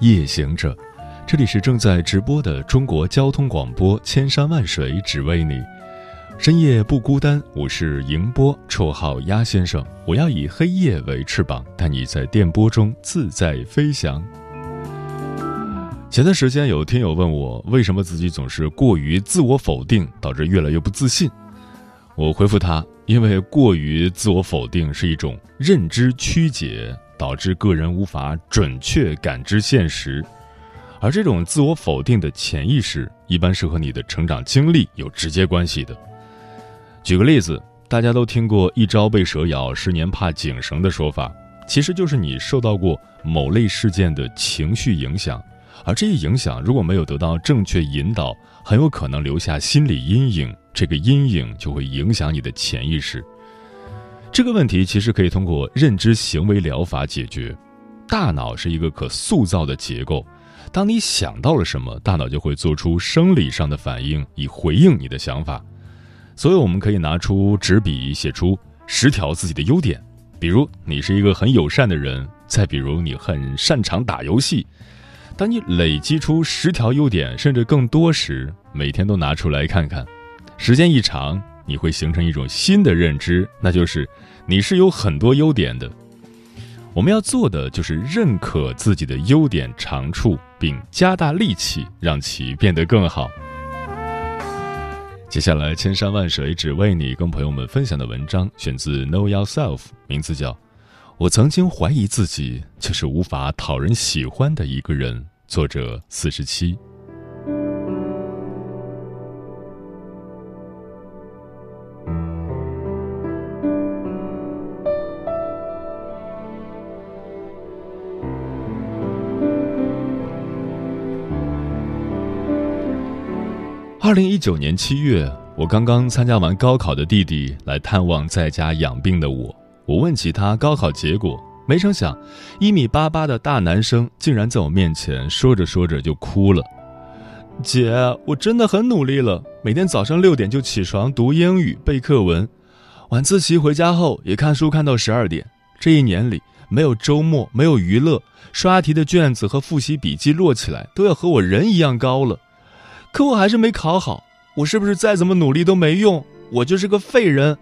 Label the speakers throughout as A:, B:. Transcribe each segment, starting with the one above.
A: 夜行者，这里是正在直播的中国交通广播，千山万水只为你，深夜不孤单。我是迎波，绰号鸭先生。我要以黑夜为翅膀，带你在电波中自在飞翔。前段时间有听友问我，为什么自己总是过于自我否定，导致越来越不自信？我回复他，因为过于自我否定是一种认知曲解。导致个人无法准确感知现实，而这种自我否定的潜意识，一般是和你的成长经历有直接关系的。举个例子，大家都听过“一朝被蛇咬，十年怕井绳”的说法，其实就是你受到过某类事件的情绪影响，而这一影响如果没有得到正确引导，很有可能留下心理阴影，这个阴影就会影响你的潜意识。这个问题其实可以通过认知行为疗法解决。大脑是一个可塑造的结构，当你想到了什么，大脑就会做出生理上的反应以回应你的想法。所以，我们可以拿出纸笔写出十条自己的优点，比如你是一个很友善的人，再比如你很擅长打游戏。当你累积出十条优点甚至更多时，每天都拿出来看看，时间一长。你会形成一种新的认知，那就是你是有很多优点的。我们要做的就是认可自己的优点长处，并加大力气让其变得更好。接下来，千山万水只为你，跟朋友们分享的文章选自《Know Yourself》，名字叫《我曾经怀疑自己就是无法讨人喜欢的一个人》，作者四十七。零一九年七月，我刚刚参加完高考的弟弟来探望在家养病的我。我问起他高考结果，没成想，一米八八的大男生竟然在我面前说着说着就哭了。姐，我真的很努力了，每天早上六点就起床读英语、背课文，晚自习回家后也看书看到十二点。这一年里，没有周末，没有娱乐，刷题的卷子和复习笔记摞起来都要和我人一样高了。可我还是没考好，我是不是再怎么努力都没用？我就是个废人。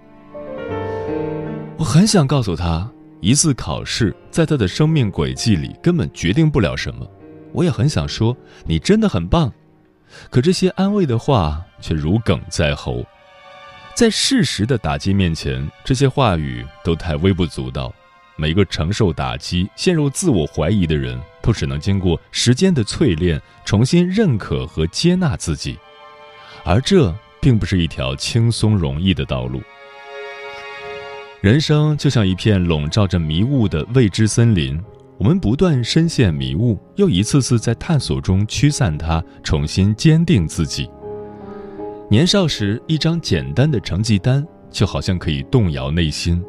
A: 我很想告诉他，一次考试在他的生命轨迹里根本决定不了什么。我也很想说，你真的很棒。可这些安慰的话却如鲠在喉，在事实的打击面前，这些话语都太微不足道。每个承受打击、陷入自我怀疑的人，都只能经过时间的淬炼，重新认可和接纳自己，而这并不是一条轻松容易的道路。人生就像一片笼罩着迷雾的未知森林，我们不断深陷迷雾，又一次次在探索中驱散它，重新坚定自己。年少时，一张简单的成绩单就好像可以动摇内心。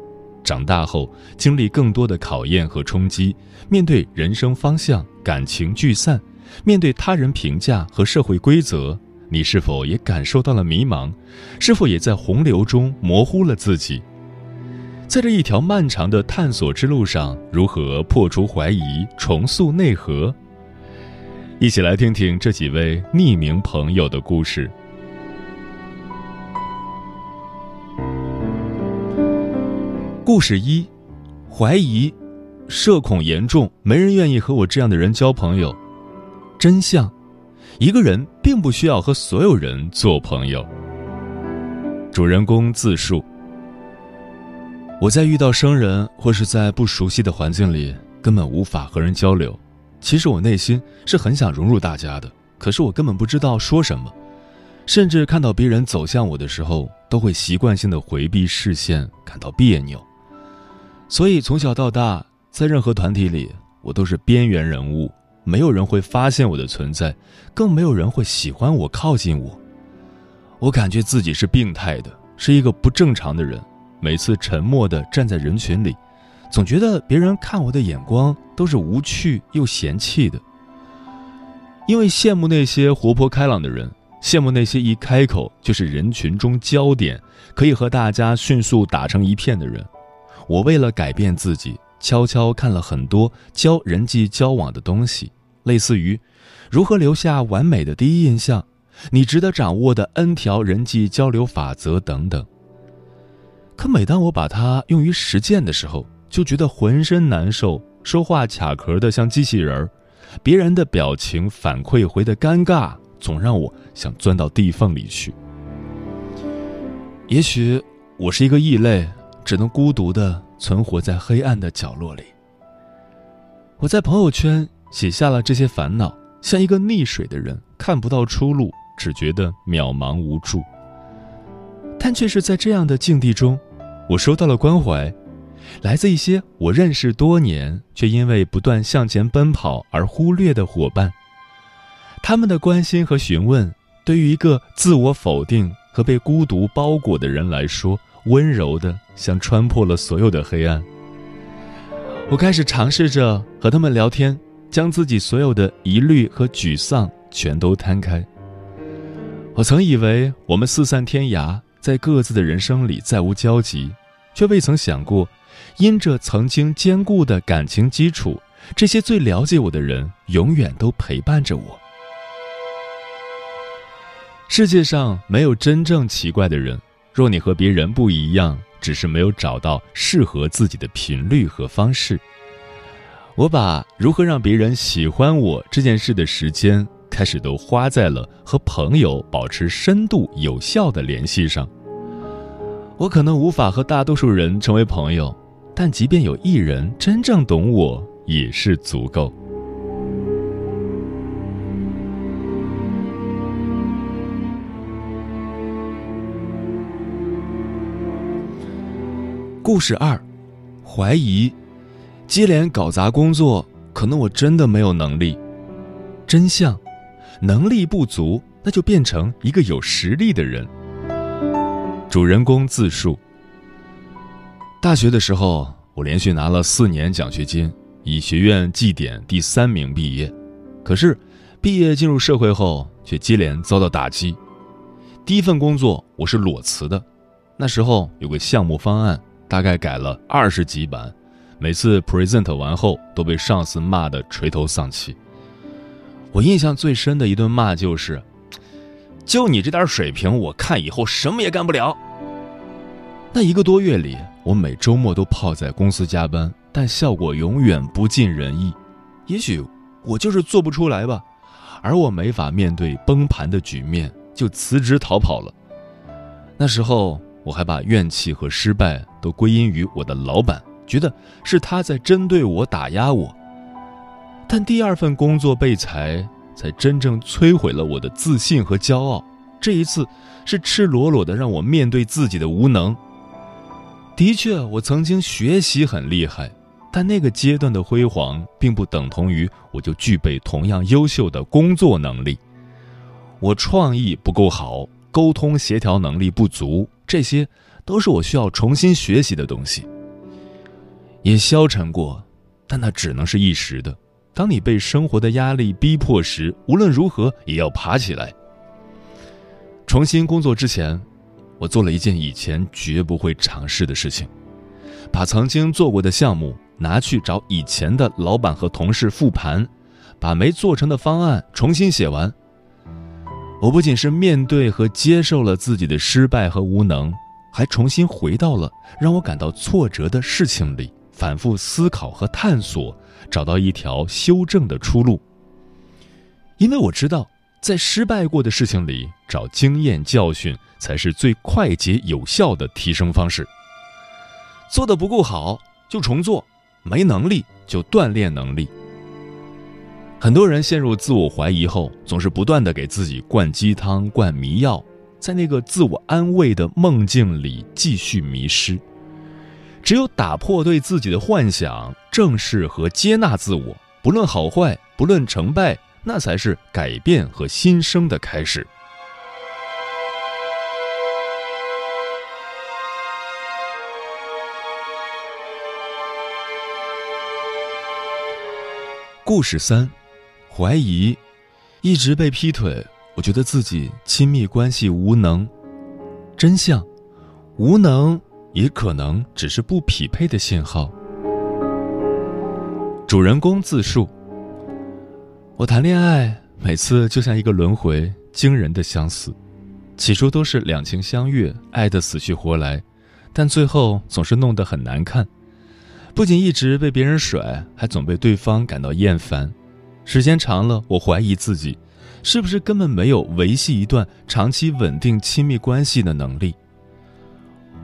A: 长大后，经历更多的考验和冲击，面对人生方向、感情聚散，面对他人评价和社会规则，你是否也感受到了迷茫？是否也在洪流中模糊了自己？在这一条漫长的探索之路上，如何破除怀疑、重塑内核？一起来听听这几位匿名朋友的故事。故事一：怀疑，社恐严重，没人愿意和我这样的人交朋友。真相：一个人并不需要和所有人做朋友。主人公自述：我在遇到生人或是在不熟悉的环境里，根本无法和人交流。其实我内心是很想融入大家的，可是我根本不知道说什么，甚至看到别人走向我的时候，都会习惯性的回避视线，感到别扭。所以从小到大，在任何团体里，我都是边缘人物，没有人会发现我的存在，更没有人会喜欢我、靠近我。我感觉自己是病态的，是一个不正常的人。每次沉默地站在人群里，总觉得别人看我的眼光都是无趣又嫌弃的。因为羡慕那些活泼开朗的人，羡慕那些一开口就是人群中焦点，可以和大家迅速打成一片的人。我为了改变自己，悄悄看了很多教人际交往的东西，类似于如何留下完美的第一印象。你值得掌握的 N 条人际交流法则等等。可每当我把它用于实践的时候，就觉得浑身难受，说话卡壳的像机器人儿，别人的表情反馈回的尴尬，总让我想钻到地缝里去。也许我是一个异类，只能孤独的存活在黑暗的角落里。我在朋友圈写下了这些烦恼，像一个溺水的人，看不到出路。只觉得渺茫无助，但却是在这样的境地中，我收到了关怀，来自一些我认识多年却因为不断向前奔跑而忽略的伙伴。他们的关心和询问，对于一个自我否定和被孤独包裹的人来说，温柔的像穿破了所有的黑暗。我开始尝试着和他们聊天，将自己所有的疑虑和沮丧全都摊开。我曾以为我们四散天涯，在各自的人生里再无交集，却未曾想过，因着曾经坚固的感情基础，这些最了解我的人永远都陪伴着我。世界上没有真正奇怪的人，若你和别人不一样，只是没有找到适合自己的频率和方式。我把如何让别人喜欢我这件事的时间。开始都花在了和朋友保持深度有效的联系上。我可能无法和大多数人成为朋友，但即便有一人真正懂我，也是足够。故事二：怀疑，接连搞砸工作，可能我真的没有能力。真相。能力不足，那就变成一个有实力的人。主人公自述：大学的时候，我连续拿了四年奖学金，以学院绩点第三名毕业。可是，毕业进入社会后，却接连遭到打击。第一份工作我是裸辞的，那时候有个项目方案，大概改了二十几版，每次 present 完后都被上司骂得垂头丧气。我印象最深的一顿骂就是：“就你这点水平，我看以后什么也干不了。”那一个多月里，我每周末都泡在公司加班，但效果永远不尽人意。也许我就是做不出来吧，而我没法面对崩盘的局面，就辞职逃跑了。那时候，我还把怨气和失败都归因于我的老板，觉得是他在针对我、打压我。但第二份工作被裁，才真正摧毁了我的自信和骄傲。这一次，是赤裸裸的让我面对自己的无能。的确，我曾经学习很厉害，但那个阶段的辉煌，并不等同于我就具备同样优秀的工作能力。我创意不够好，沟通协调能力不足，这些都是我需要重新学习的东西。也消沉过，但那只能是一时的。当你被生活的压力逼迫时，无论如何也要爬起来。重新工作之前，我做了一件以前绝不会尝试的事情，把曾经做过的项目拿去找以前的老板和同事复盘，把没做成的方案重新写完。我不仅是面对和接受了自己的失败和无能，还重新回到了让我感到挫折的事情里，反复思考和探索。找到一条修正的出路，因为我知道，在失败过的事情里找经验教训，才是最快捷有效的提升方式。做的不够好就重做，没能力就锻炼能力。很多人陷入自我怀疑后，总是不断的给自己灌鸡汤、灌迷药，在那个自我安慰的梦境里继续迷失。只有打破对自己的幻想，正视和接纳自我，不论好坏，不论成败，那才是改变和新生的开始。故事三，怀疑，一直被劈腿，我觉得自己亲密关系无能。真相，无能也可能只是不匹配的信号。主人公自述：我谈恋爱每次就像一个轮回，惊人的相似。起初都是两情相悦，爱得死去活来，但最后总是弄得很难看。不仅一直被别人甩，还总被对方感到厌烦。时间长了，我怀疑自己，是不是根本没有维系一段长期稳定亲密关系的能力。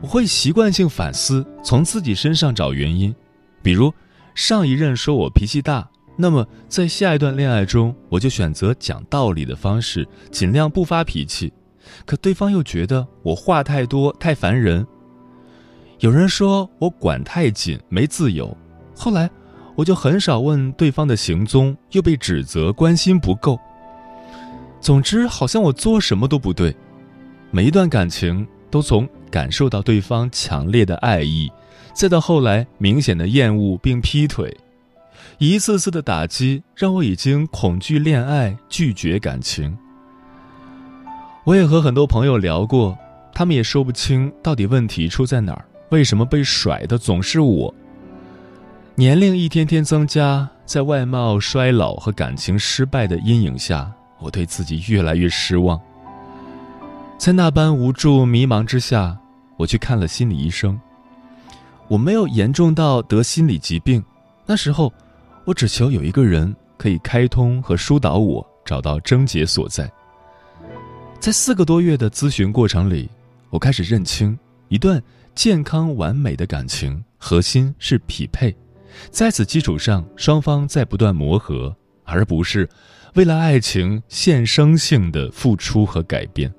A: 我会习惯性反思，从自己身上找原因。比如，上一任说我脾气大，那么在下一段恋爱中，我就选择讲道理的方式，尽量不发脾气。可对方又觉得我话太多，太烦人。有人说我管太紧，没自由。后来，我就很少问对方的行踪，又被指责关心不够。总之，好像我做什么都不对。每一段感情都从感受到对方强烈的爱意，再到后来明显的厌恶并劈腿，一次次的打击让我已经恐惧恋爱，拒绝感情。我也和很多朋友聊过，他们也说不清到底问题出在哪儿。为什么被甩的总是我？年龄一天天增加，在外貌衰老和感情失败的阴影下，我对自己越来越失望。在那般无助迷茫之下，我去看了心理医生。我没有严重到得心理疾病，那时候，我只求有一个人可以开通和疏导我，找到症结所在。在四个多月的咨询过程里，我开始认清一段。健康完美的感情核心是匹配，在此基础上，双方在不断磨合，而不是为了爱情献生性的付出和改变。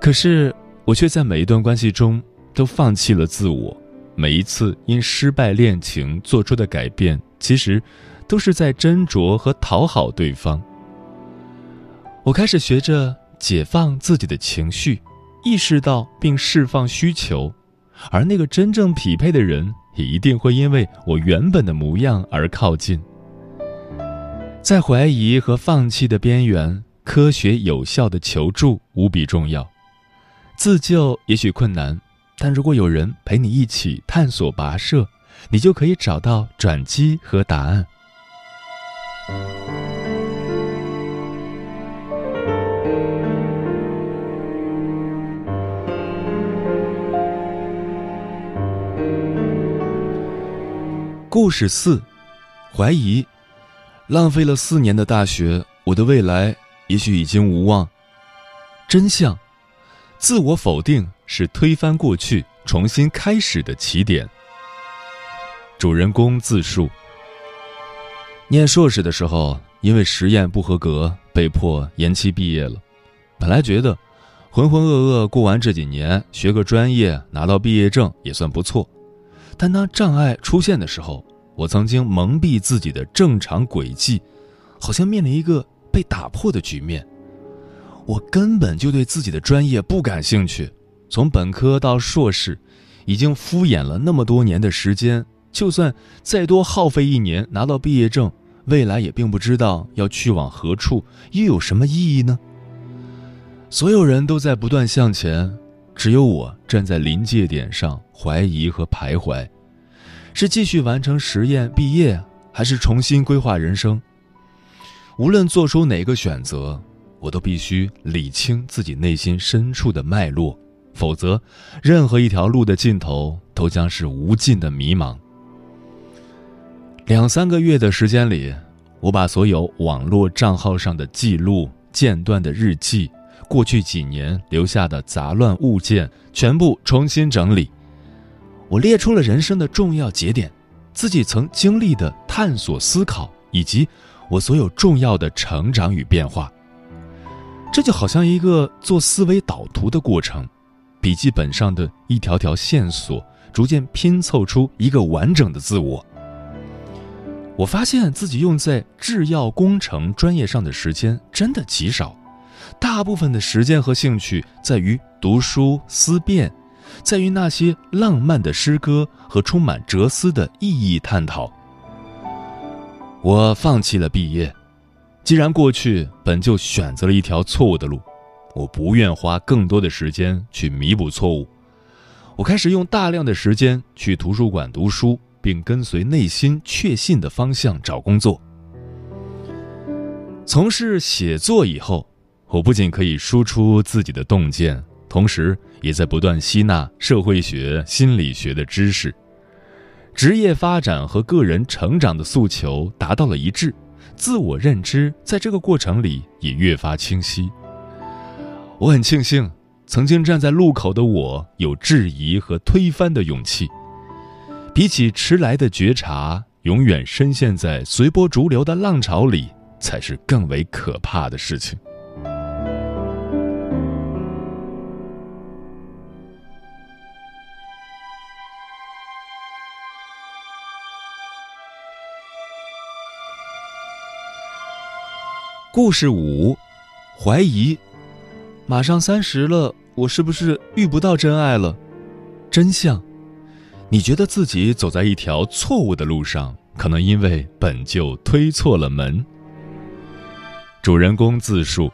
A: 可是，我却在每一段关系中都放弃了自我，每一次因失败恋情做出的改变，其实都是在斟酌和讨好对方。我开始学着解放自己的情绪。意识到并释放需求，而那个真正匹配的人也一定会因为我原本的模样而靠近。在怀疑和放弃的边缘，科学有效的求助无比重要。自救也许困难，但如果有人陪你一起探索跋涉，你就可以找到转机和答案。故事四，怀疑，浪费了四年的大学，我的未来也许已经无望。真相，自我否定是推翻过去、重新开始的起点。主人公自述：念硕士的时候，因为实验不合格，被迫延期毕业了。本来觉得浑浑噩噩过完这几年，学个专业，拿到毕业证也算不错。但当障碍出现的时候，我曾经蒙蔽自己的正常轨迹，好像面临一个被打破的局面。我根本就对自己的专业不感兴趣，从本科到硕士，已经敷衍了那么多年的时间，就算再多耗费一年拿到毕业证，未来也并不知道要去往何处，又有什么意义呢？所有人都在不断向前。只有我站在临界点上，怀疑和徘徊：是继续完成实验毕业，还是重新规划人生？无论做出哪个选择，我都必须理清自己内心深处的脉络，否则，任何一条路的尽头都将是无尽的迷茫。两三个月的时间里，我把所有网络账号上的记录、间断的日记。过去几年留下的杂乱物件全部重新整理，我列出了人生的重要节点，自己曾经历的探索、思考，以及我所有重要的成长与变化。这就好像一个做思维导图的过程，笔记本上的一条条线索逐渐拼凑出一个完整的自我。我发现自己用在制药工程专业上的时间真的极少，大部分的时间和兴趣在于读书思辨，在于那些浪漫的诗歌和充满哲思的意义探讨。我放弃了毕业，既然过去本就选择了一条错误的路，我不愿花更多的时间去弥补错误。我开始用大量的时间去图书馆读书。并跟随内心确信的方向找工作。从事写作以后，我不仅可以输出自己的洞见，同时也在不断吸纳社会学、心理学的知识。职业发展和个人成长的诉求达到了一致，自我认知在这个过程里也越发清晰。我很庆幸，曾经站在路口的我有质疑和推翻的勇气。比起迟来的觉察，永远深陷在随波逐流的浪潮里，才是更为可怕的事情。故事五：怀疑。马上三十了，我是不是遇不到真爱了？真相。你觉得自己走在一条错误的路上，可能因为本就推错了门。主人公自述：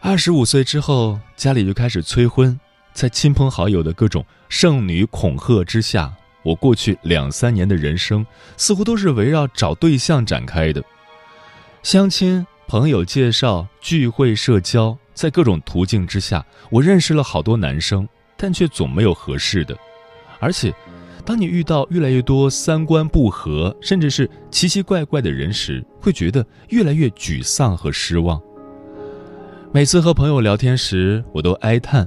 A: 二十五岁之后，家里就开始催婚，在亲朋好友的各种剩女恐吓之下，我过去两三年的人生似乎都是围绕找对象展开的。相亲、朋友介绍、聚会、社交，在各种途径之下，我认识了好多男生，但却总没有合适的。而且，当你遇到越来越多三观不合，甚至是奇奇怪怪的人时，会觉得越来越沮丧和失望。每次和朋友聊天时，我都哀叹：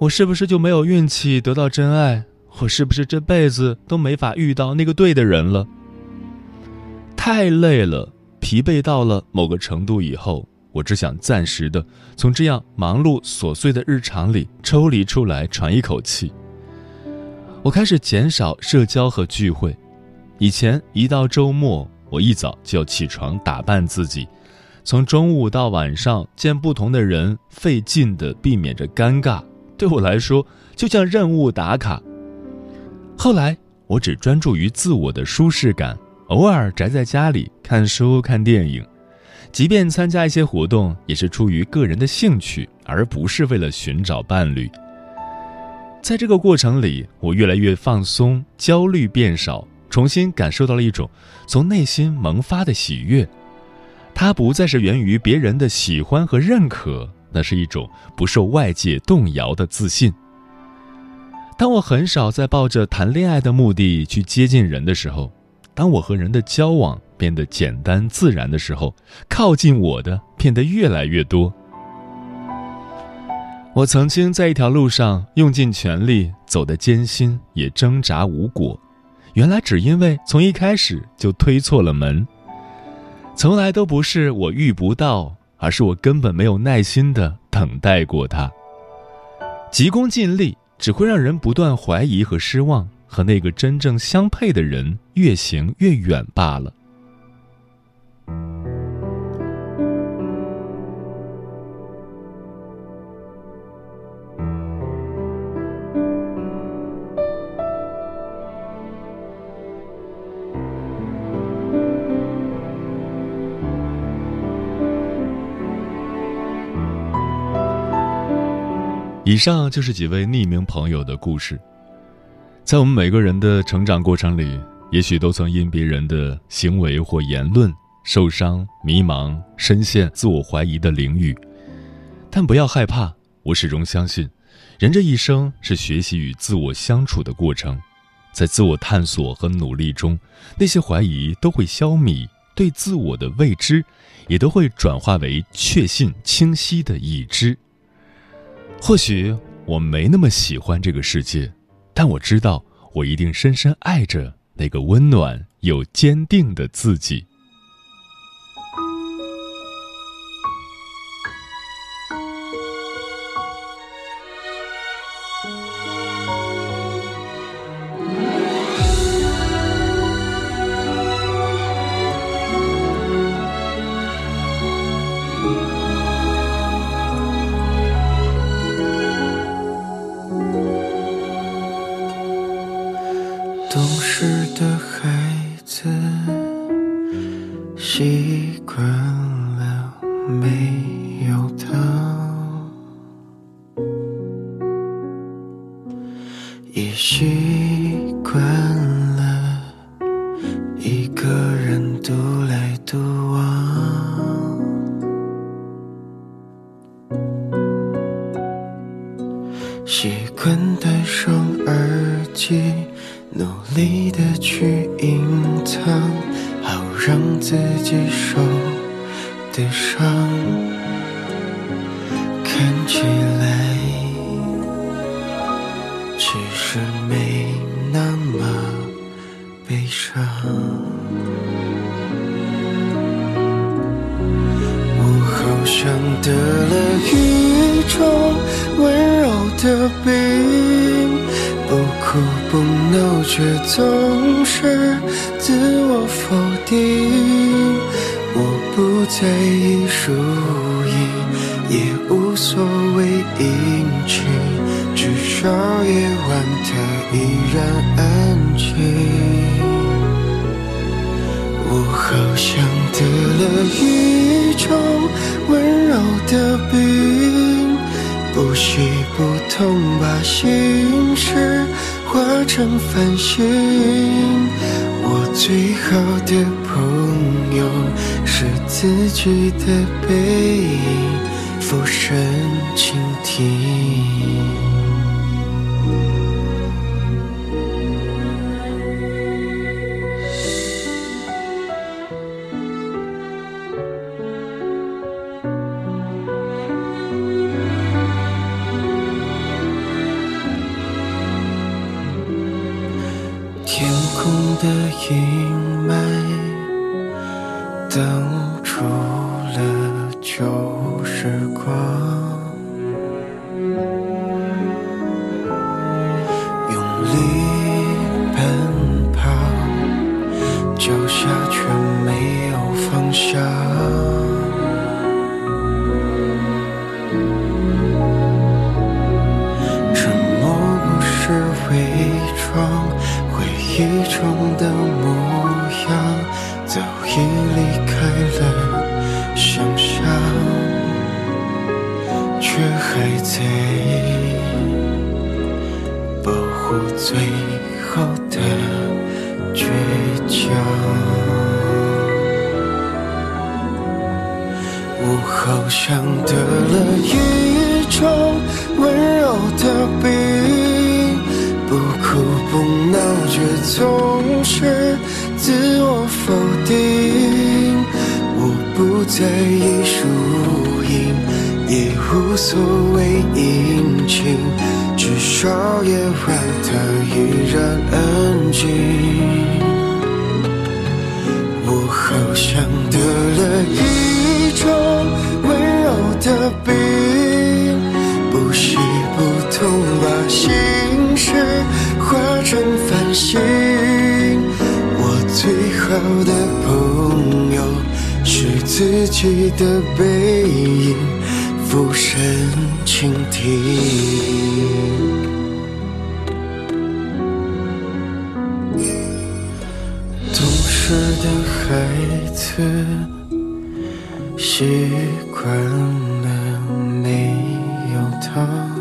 A: 我是不是就没有运气得到真爱？我是不是这辈子都没法遇到那个对的人了？太累了，疲惫到了某个程度以后，我只想暂时的从这样忙碌琐碎的日常里抽离出来，喘一口气。我开始减少社交和聚会。以前一到周末，我一早就要起床打扮自己，从中午到晚上见不同的人，费劲的避免着尴尬，对我来说就像任务打卡。后来，我只专注于自我的舒适感，偶尔宅在家里看书看电影，即便参加一些活动，也是出于个人的兴趣，而不是为了寻找伴侣。在这个过程里，我越来越放松，焦虑变少，重新感受到了一种从内心萌发的喜悦。它不再是源于别人的喜欢和认可，那是一种不受外界动摇的自信。当我很少在抱着谈恋爱的目的去接近人的时候，当我和人的交往变得简单自然的时候，靠近我的变得越来越多。我曾经在一条路上用尽全力，走得艰辛，也挣扎无果。原来只因为从一开始就推错了门。从来都不是我遇不到，而是我根本没有耐心的等待过他。急功近利只会让人不断怀疑和失望，和那个真正相配的人越行越远罢了。以上就是几位匿名朋友的故事。在我们每个人的成长过程里，也许都曾因别人的行为或言论受伤、迷茫，深陷自我怀疑的领域。但不要害怕，我始终相信，人这一生是学习与自我相处的过程，在自我探索和努力中，那些怀疑都会消弭，对自我的未知，也都会转化为确信、清晰的已知。或许我没那么喜欢这个世界，但我知道我一定深深爱着那个温暖又坚定的自己。
B: 去隐藏，好让自己受的伤看起来其实没那么悲伤。我好像得了一种温柔的病。却总是自我否定。我不在意输赢，也无所谓阴晴，至少夜晚它依然安静。我好像得了一种温柔的病。不喜不痛，把心事化成繁星。我最好的朋友是自己的背影，俯身倾听。阴霾等我好像得了一种温柔的病，不哭不闹。却总是自我否定。我不在意输赢，也无所谓阴晴，至少夜晚它依然安静。我好像得了一种温柔的病，不喜不痛，把心事化成繁星。我最好的朋友是自己的背影，俯身倾听。懂事的孩子习惯了没有他。